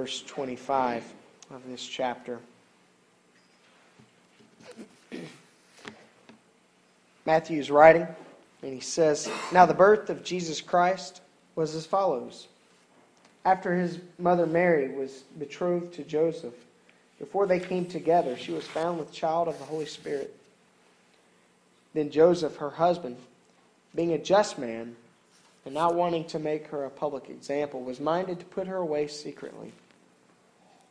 verse 25 of this chapter. Matthew is writing, and he says, Now the birth of Jesus Christ was as follows. After his mother Mary was betrothed to Joseph, before they came together, she was found with child of the Holy Spirit. Then Joseph, her husband, being a just man, and not wanting to make her a public example, was minded to put her away secretly.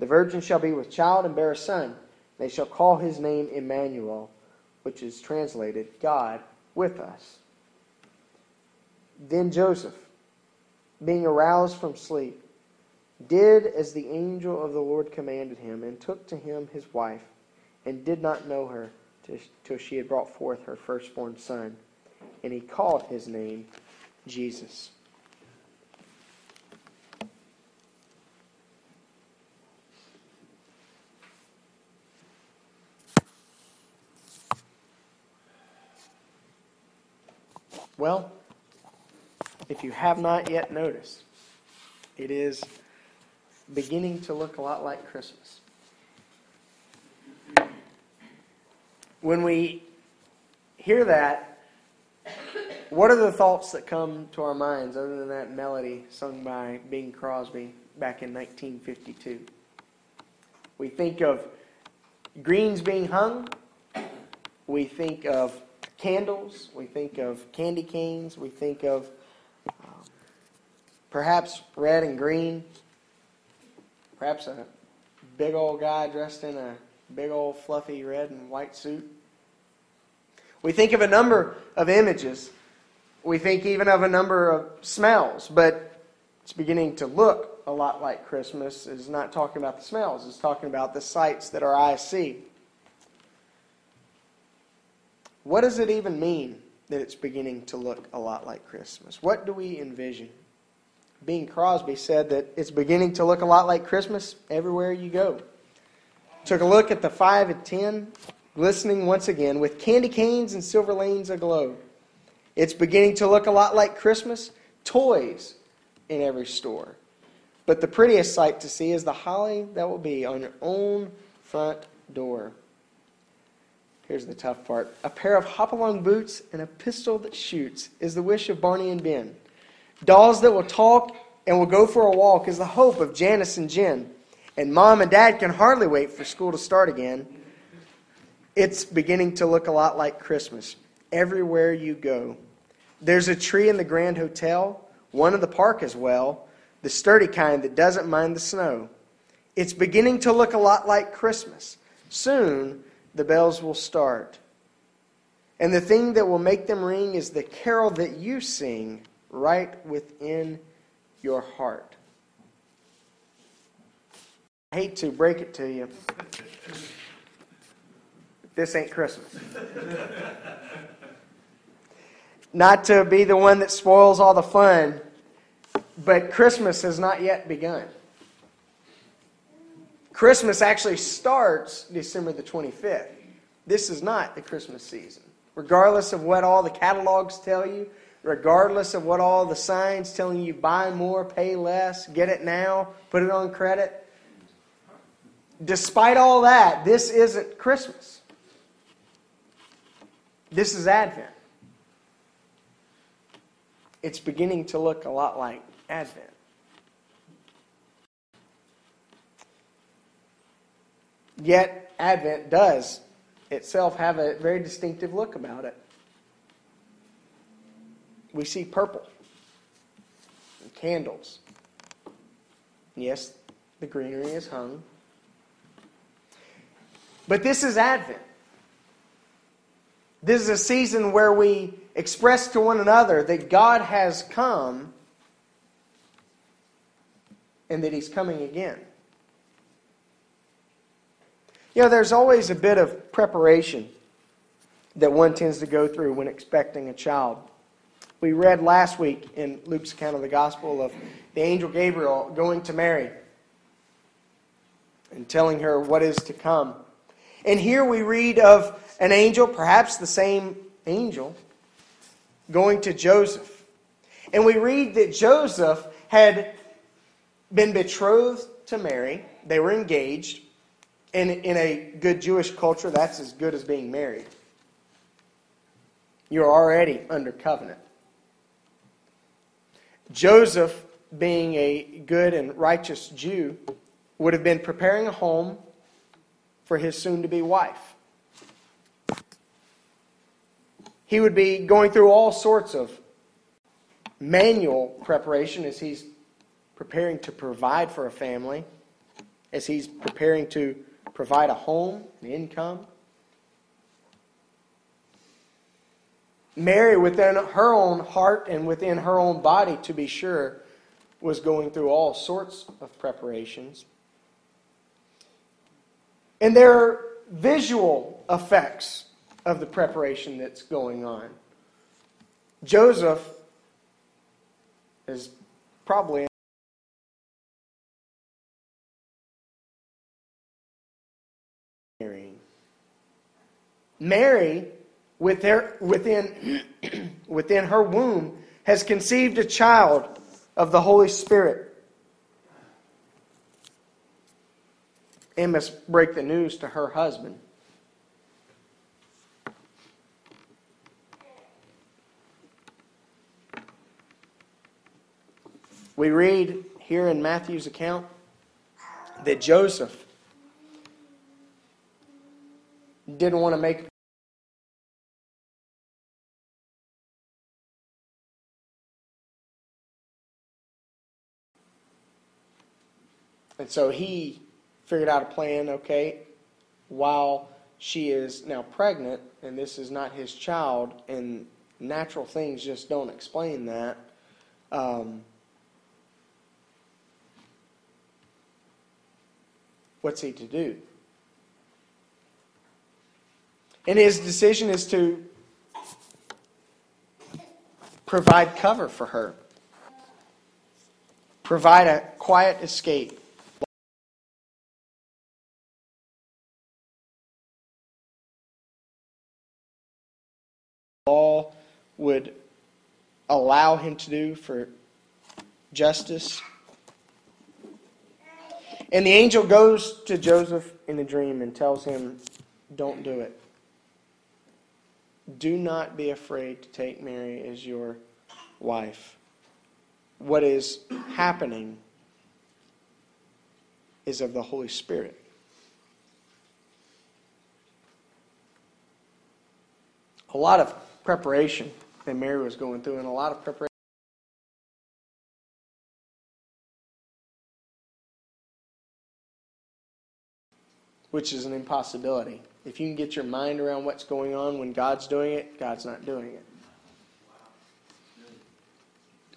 the virgin shall be with child and bear a son. They shall call his name Emmanuel, which is translated God with us. Then Joseph, being aroused from sleep, did as the angel of the Lord commanded him, and took to him his wife, and did not know her till she had brought forth her firstborn son. And he called his name Jesus. Well, if you have not yet noticed, it is beginning to look a lot like Christmas. When we hear that, what are the thoughts that come to our minds other than that melody sung by Bing Crosby back in 1952? We think of greens being hung. We think of candles. We think of candy canes. We think of um, perhaps red and green. Perhaps a big old guy dressed in a big old fluffy red and white suit. We think of a number of images we think even of a number of smells, but it's beginning to look a lot like Christmas. Is not talking about the smells, it's talking about the sights that our eyes see. What does it even mean that it's beginning to look a lot like Christmas? What do we envision? Bing Crosby said that it's beginning to look a lot like Christmas everywhere you go. Took a look at the 5 and 10, glistening once again with candy canes and silver lanes aglow. It's beginning to look a lot like Christmas toys in every store. But the prettiest sight to see is the holly that will be on your own front door. Here's the tough part a pair of hopalong boots and a pistol that shoots is the wish of Barney and Ben. Dolls that will talk and will go for a walk is the hope of Janice and Jen. And mom and dad can hardly wait for school to start again. It's beginning to look a lot like Christmas everywhere you go. There's a tree in the Grand Hotel, one in the park as well, the sturdy kind that doesn't mind the snow. It's beginning to look a lot like Christmas. Soon, the bells will start. And the thing that will make them ring is the carol that you sing right within your heart. I hate to break it to you. This ain't Christmas. not to be the one that spoils all the fun, but Christmas has not yet begun. Christmas actually starts December the 25th. This is not the Christmas season. Regardless of what all the catalogs tell you, regardless of what all the signs telling you buy more, pay less, get it now, put it on credit, despite all that, this isn't Christmas. This is Advent it's beginning to look a lot like Advent. Yet, Advent does itself have a very distinctive look about it. We see purple and candles. Yes, the greenery is hung. But this is Advent. This is a season where we express to one another that God has come and that He's coming again. You know, there's always a bit of preparation that one tends to go through when expecting a child. We read last week in Luke's account of the gospel of the angel Gabriel going to Mary and telling her what is to come. And here we read of an angel, perhaps the same angel, going to Joseph. And we read that Joseph had been betrothed to Mary, they were engaged. And in a good Jewish culture, that's as good as being married. You're already under covenant. Joseph, being a good and righteous Jew, would have been preparing a home for his soon to be wife. He would be going through all sorts of manual preparation as he's preparing to provide for a family, as he's preparing to provide a home, an income. Mary, within her own heart and within her own body, to be sure, was going through all sorts of preparations. And there are visual effects of the preparation that's going on. Joseph is probably Mary, with within, within her womb, has conceived a child of the Holy Spirit. And must break the news to her husband. We read here in Matthew's account that Joseph didn't want to make And so he figured out a plan, okay, while she is now pregnant and this is not his child, and natural things just don't explain that. Um, what's he to do? And his decision is to provide cover for her, provide a quiet escape. Law would allow him to do for justice. And the angel goes to Joseph in a dream and tells him, Don't do it. Do not be afraid to take Mary as your wife. What is happening is of the Holy Spirit. A lot of preparation that Mary was going through, and a lot of preparation. Which is an impossibility. If you can get your mind around what's going on when God's doing it, God's not doing it.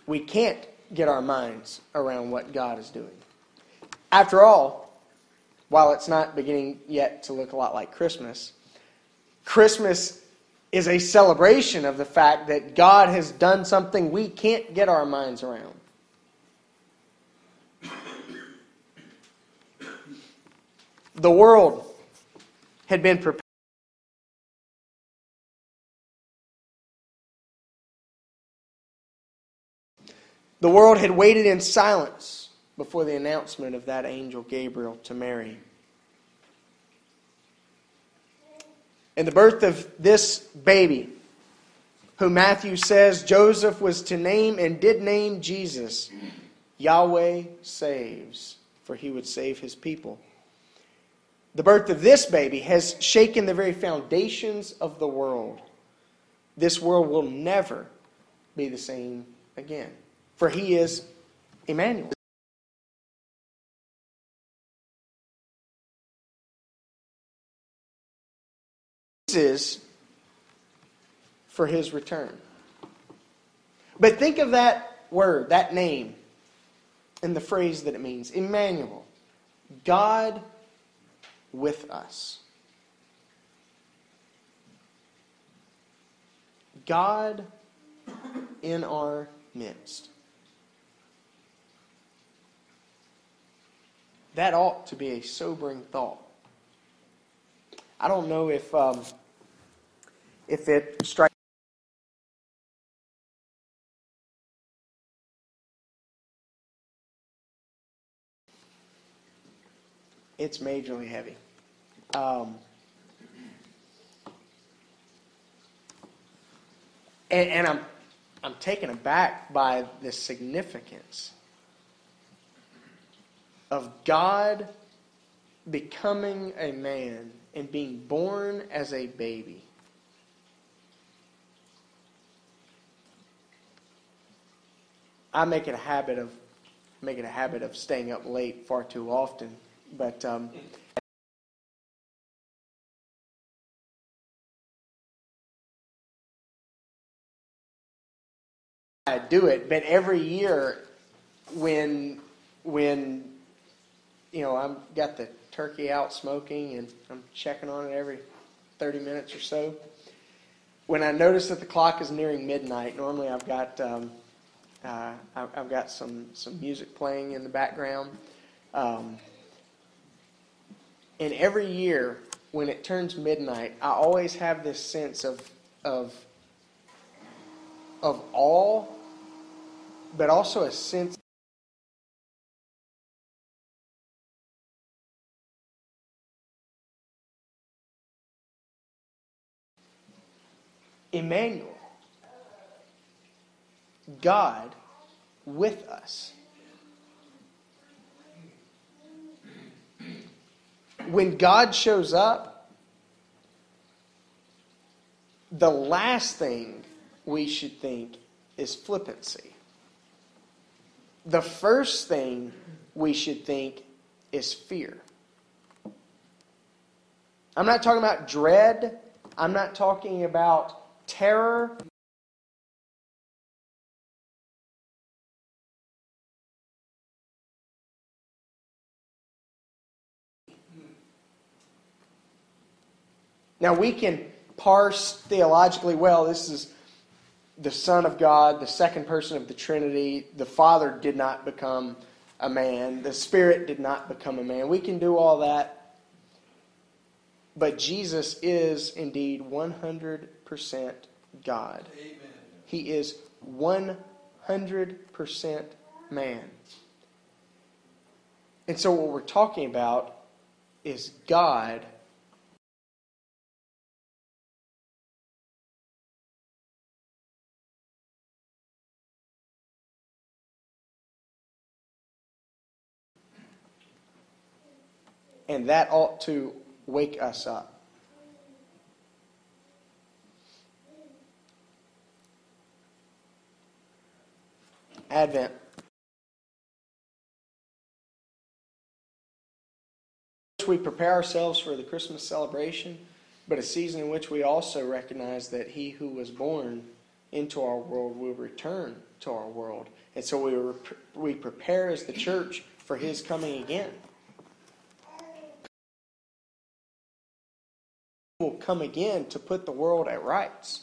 We can't get our minds around what God is doing. After all, while it's not beginning yet to look a lot like Christmas, Christmas is a celebration of the fact that God has done something we can't get our minds around. The world had been prepared. The world had waited in silence before the announcement of that angel Gabriel to Mary. And the birth of this baby, who Matthew says Joseph was to name and did name Jesus, Yahweh saves, for he would save his people. The birth of this baby has shaken the very foundations of the world. This world will never be the same again, for he is Emmanuel. Is for his return. But think of that word, that name, and the phrase that it means Emmanuel. God with us. God in our midst. That ought to be a sobering thought. I don't know if um, if it strikes. It's majorly heavy. Um, and, and I'm I'm taken aback by the significance of God becoming a man and being born as a baby. I make it a habit of make it a habit of staying up late far too often, but um, I do it. But every year, when when you know I'm got the turkey out smoking and I'm checking on it every 30 minutes or so. When I notice that the clock is nearing midnight, normally I've got um, uh, I've got some some music playing in the background. Um, and every year, when it turns midnight, I always have this sense of of of awe, but also a sense. Emmanuel, God with us. When God shows up, the last thing we should think is flippancy. The first thing we should think is fear. I'm not talking about dread. I'm not talking about terror. Now we can parse theologically well this is the Son of God, the second person of the Trinity. The Father did not become a man, the Spirit did not become a man. We can do all that. But Jesus is indeed 100% God. Amen. He is 100% man. And so, what we're talking about is God and that ought to wake us up. Advent. We prepare ourselves for the Christmas celebration, but a season in which we also recognize that He who was born into our world will return to our world. And so we, we prepare as the church for His coming again. Will come again to put the world at rights.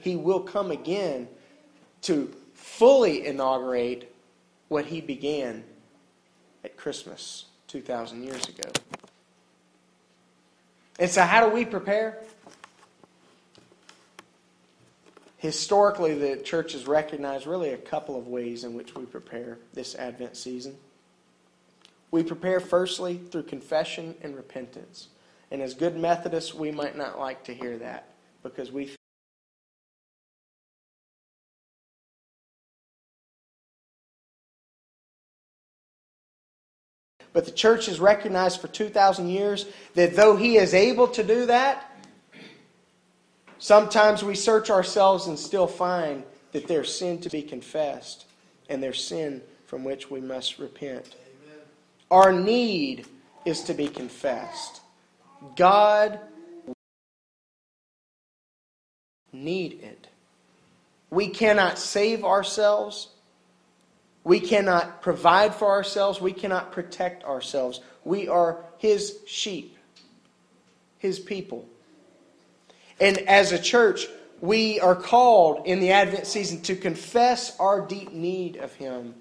He will come again to fully inaugurate what he began at Christmas 2,000 years ago. And so, how do we prepare? Historically, the church has recognized really a couple of ways in which we prepare this Advent season. We prepare firstly through confession and repentance. And as good Methodists, we might not like to hear that because we But the church has recognized for 2,000 years that though he is able to do that, sometimes we search ourselves and still find that there's sin to be confessed and there's sin from which we must repent. Amen. Our need is to be confessed. God need it. We cannot save ourselves. We cannot provide for ourselves. We cannot protect ourselves. We are His sheep. his people. And as a church, we are called in the Advent season to confess our deep need of him.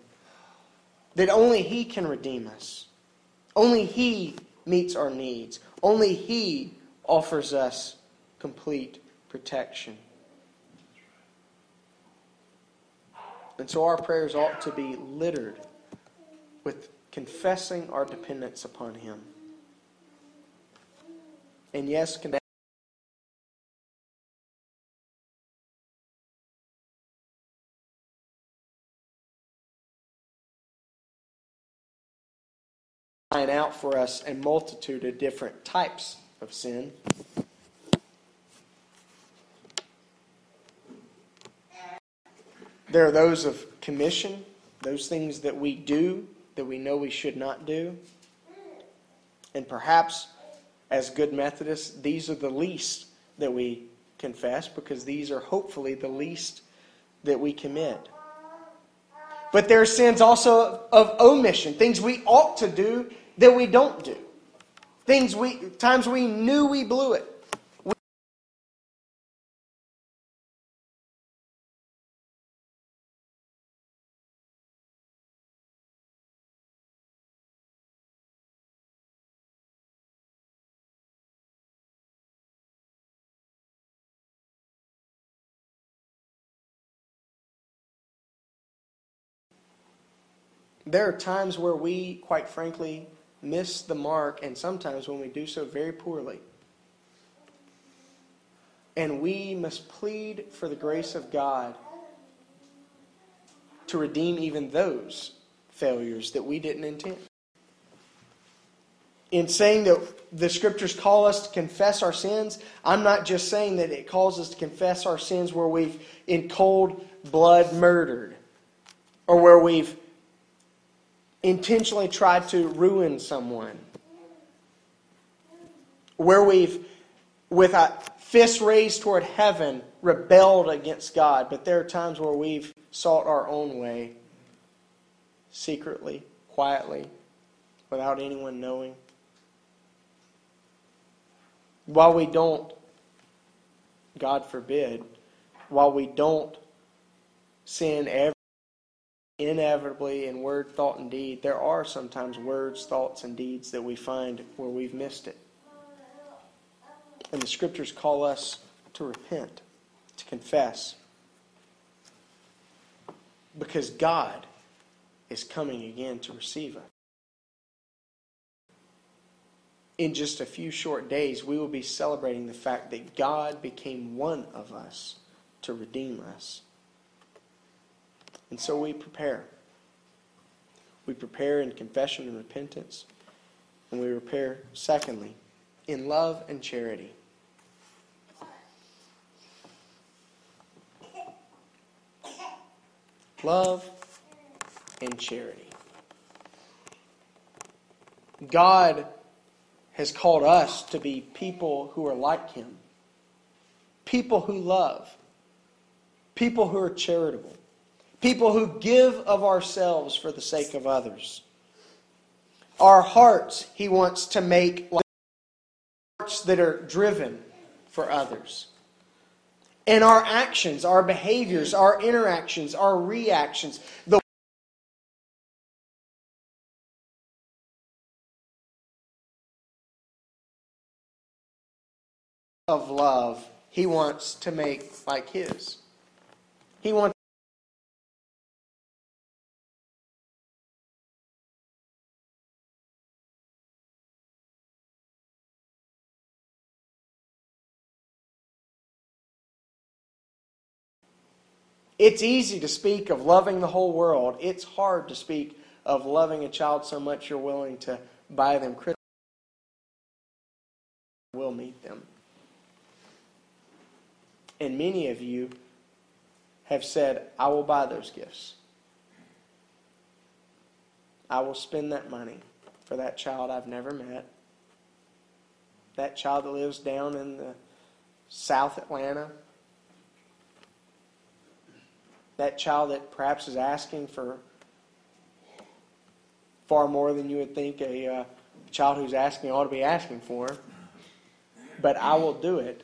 That only he can redeem us. Only he meets our needs. Only he offers us complete protection. And so our prayers ought to be littered with confessing our dependence upon Him. And yes, out for us a multitude of different types of sin. There are those of commission, those things that we do that we know we should not do. And perhaps, as good Methodists, these are the least that we confess because these are hopefully the least that we commit. But there are sins also of omission, things we ought to do that we don't do. Things we times we knew we blew it. There are times where we, quite frankly, miss the mark, and sometimes when we do so very poorly. And we must plead for the grace of God to redeem even those failures that we didn't intend. In saying that the scriptures call us to confess our sins, I'm not just saying that it calls us to confess our sins where we've in cold blood murdered or where we've intentionally tried to ruin someone. Where we've, with a fist raised toward heaven, rebelled against God. But there are times where we've sought our own way, secretly, quietly, without anyone knowing. While we don't, God forbid, while we don't sin every inevitably in word, thought, and deed, there are sometimes words, thoughts, and deeds that we find where we've missed it. And the scriptures call us to repent, to confess. Because God is coming again to receive us. In just a few short days, we will be celebrating the fact that God became one of us to redeem us. And so we prepare. We prepare in confession and repentance. And we prepare, secondly, in love and charity. Love and charity. God has called us to be people who are like Him, people who love, people who are charitable, people who give of ourselves for the sake of others. Our hearts, He wants to make like hearts that are driven for others. And our actions, our behaviors, our interactions, our reactions, the of love, He wants to make like His. He wants It's easy to speak of loving the whole world. It's hard to speak of loving a child so much you're willing to buy them Christmas. Will meet them. And many of you have said, I will buy those gifts. I will spend that money for that child I've never met. That child that lives down in the South Atlanta that child that perhaps is asking for far more than you would think a uh, child who's asking ought to be asking for. but I will do it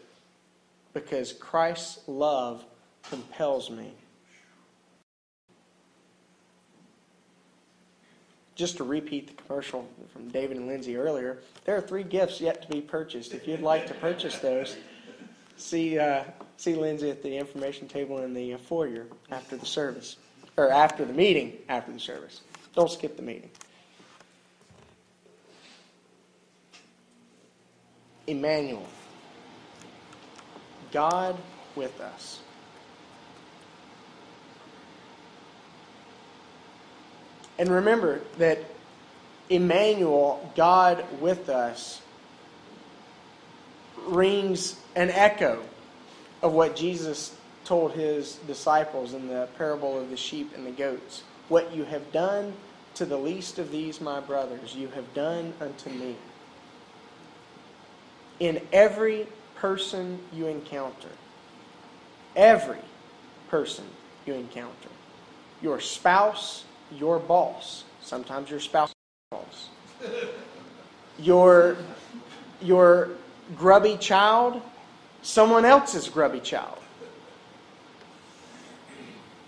because Christ's love compels me. Just to repeat the commercial from David and Lindsay earlier, there are three gifts yet to be purchased. If you'd like to purchase those, see uh, see Lindsay at the information table in the foyer after the service, or after the meeting after the service. Don't skip the meeting. Emmanuel, God with us. And remember that Emmanuel, God with us, rings an echo of what Jesus told his disciples in the parable of the sheep and the goats. What you have done to the least of these, my brothers, you have done unto me. In every person you encounter, every person you encounter, your spouse, your boss, sometimes your spouse your, your grubby child, someone else's grubby child,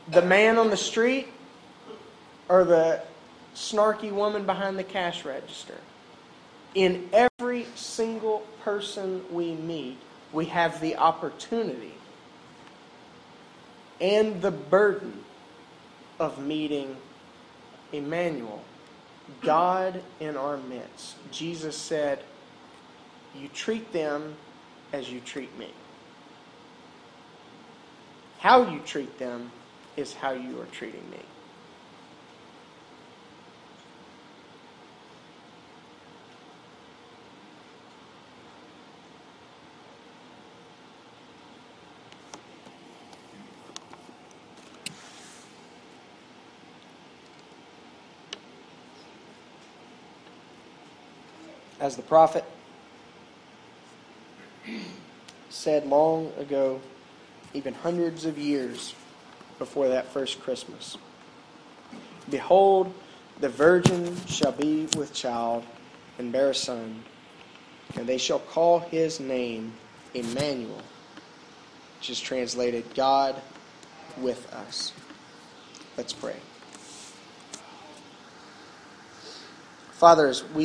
the man on the street, or the snarky woman behind the cash register. In every single person we meet, we have the opportunity and the burden of meeting Emmanuel, God in our midst. Jesus said, You treat them as you treat me. How you treat them is how you are treating me. as the prophet said long ago, even hundreds of years before that first Christmas. Behold, the virgin shall be with child and bear a son, and they shall call his name Emmanuel, which is translated God with us. Let's pray. Fathers, we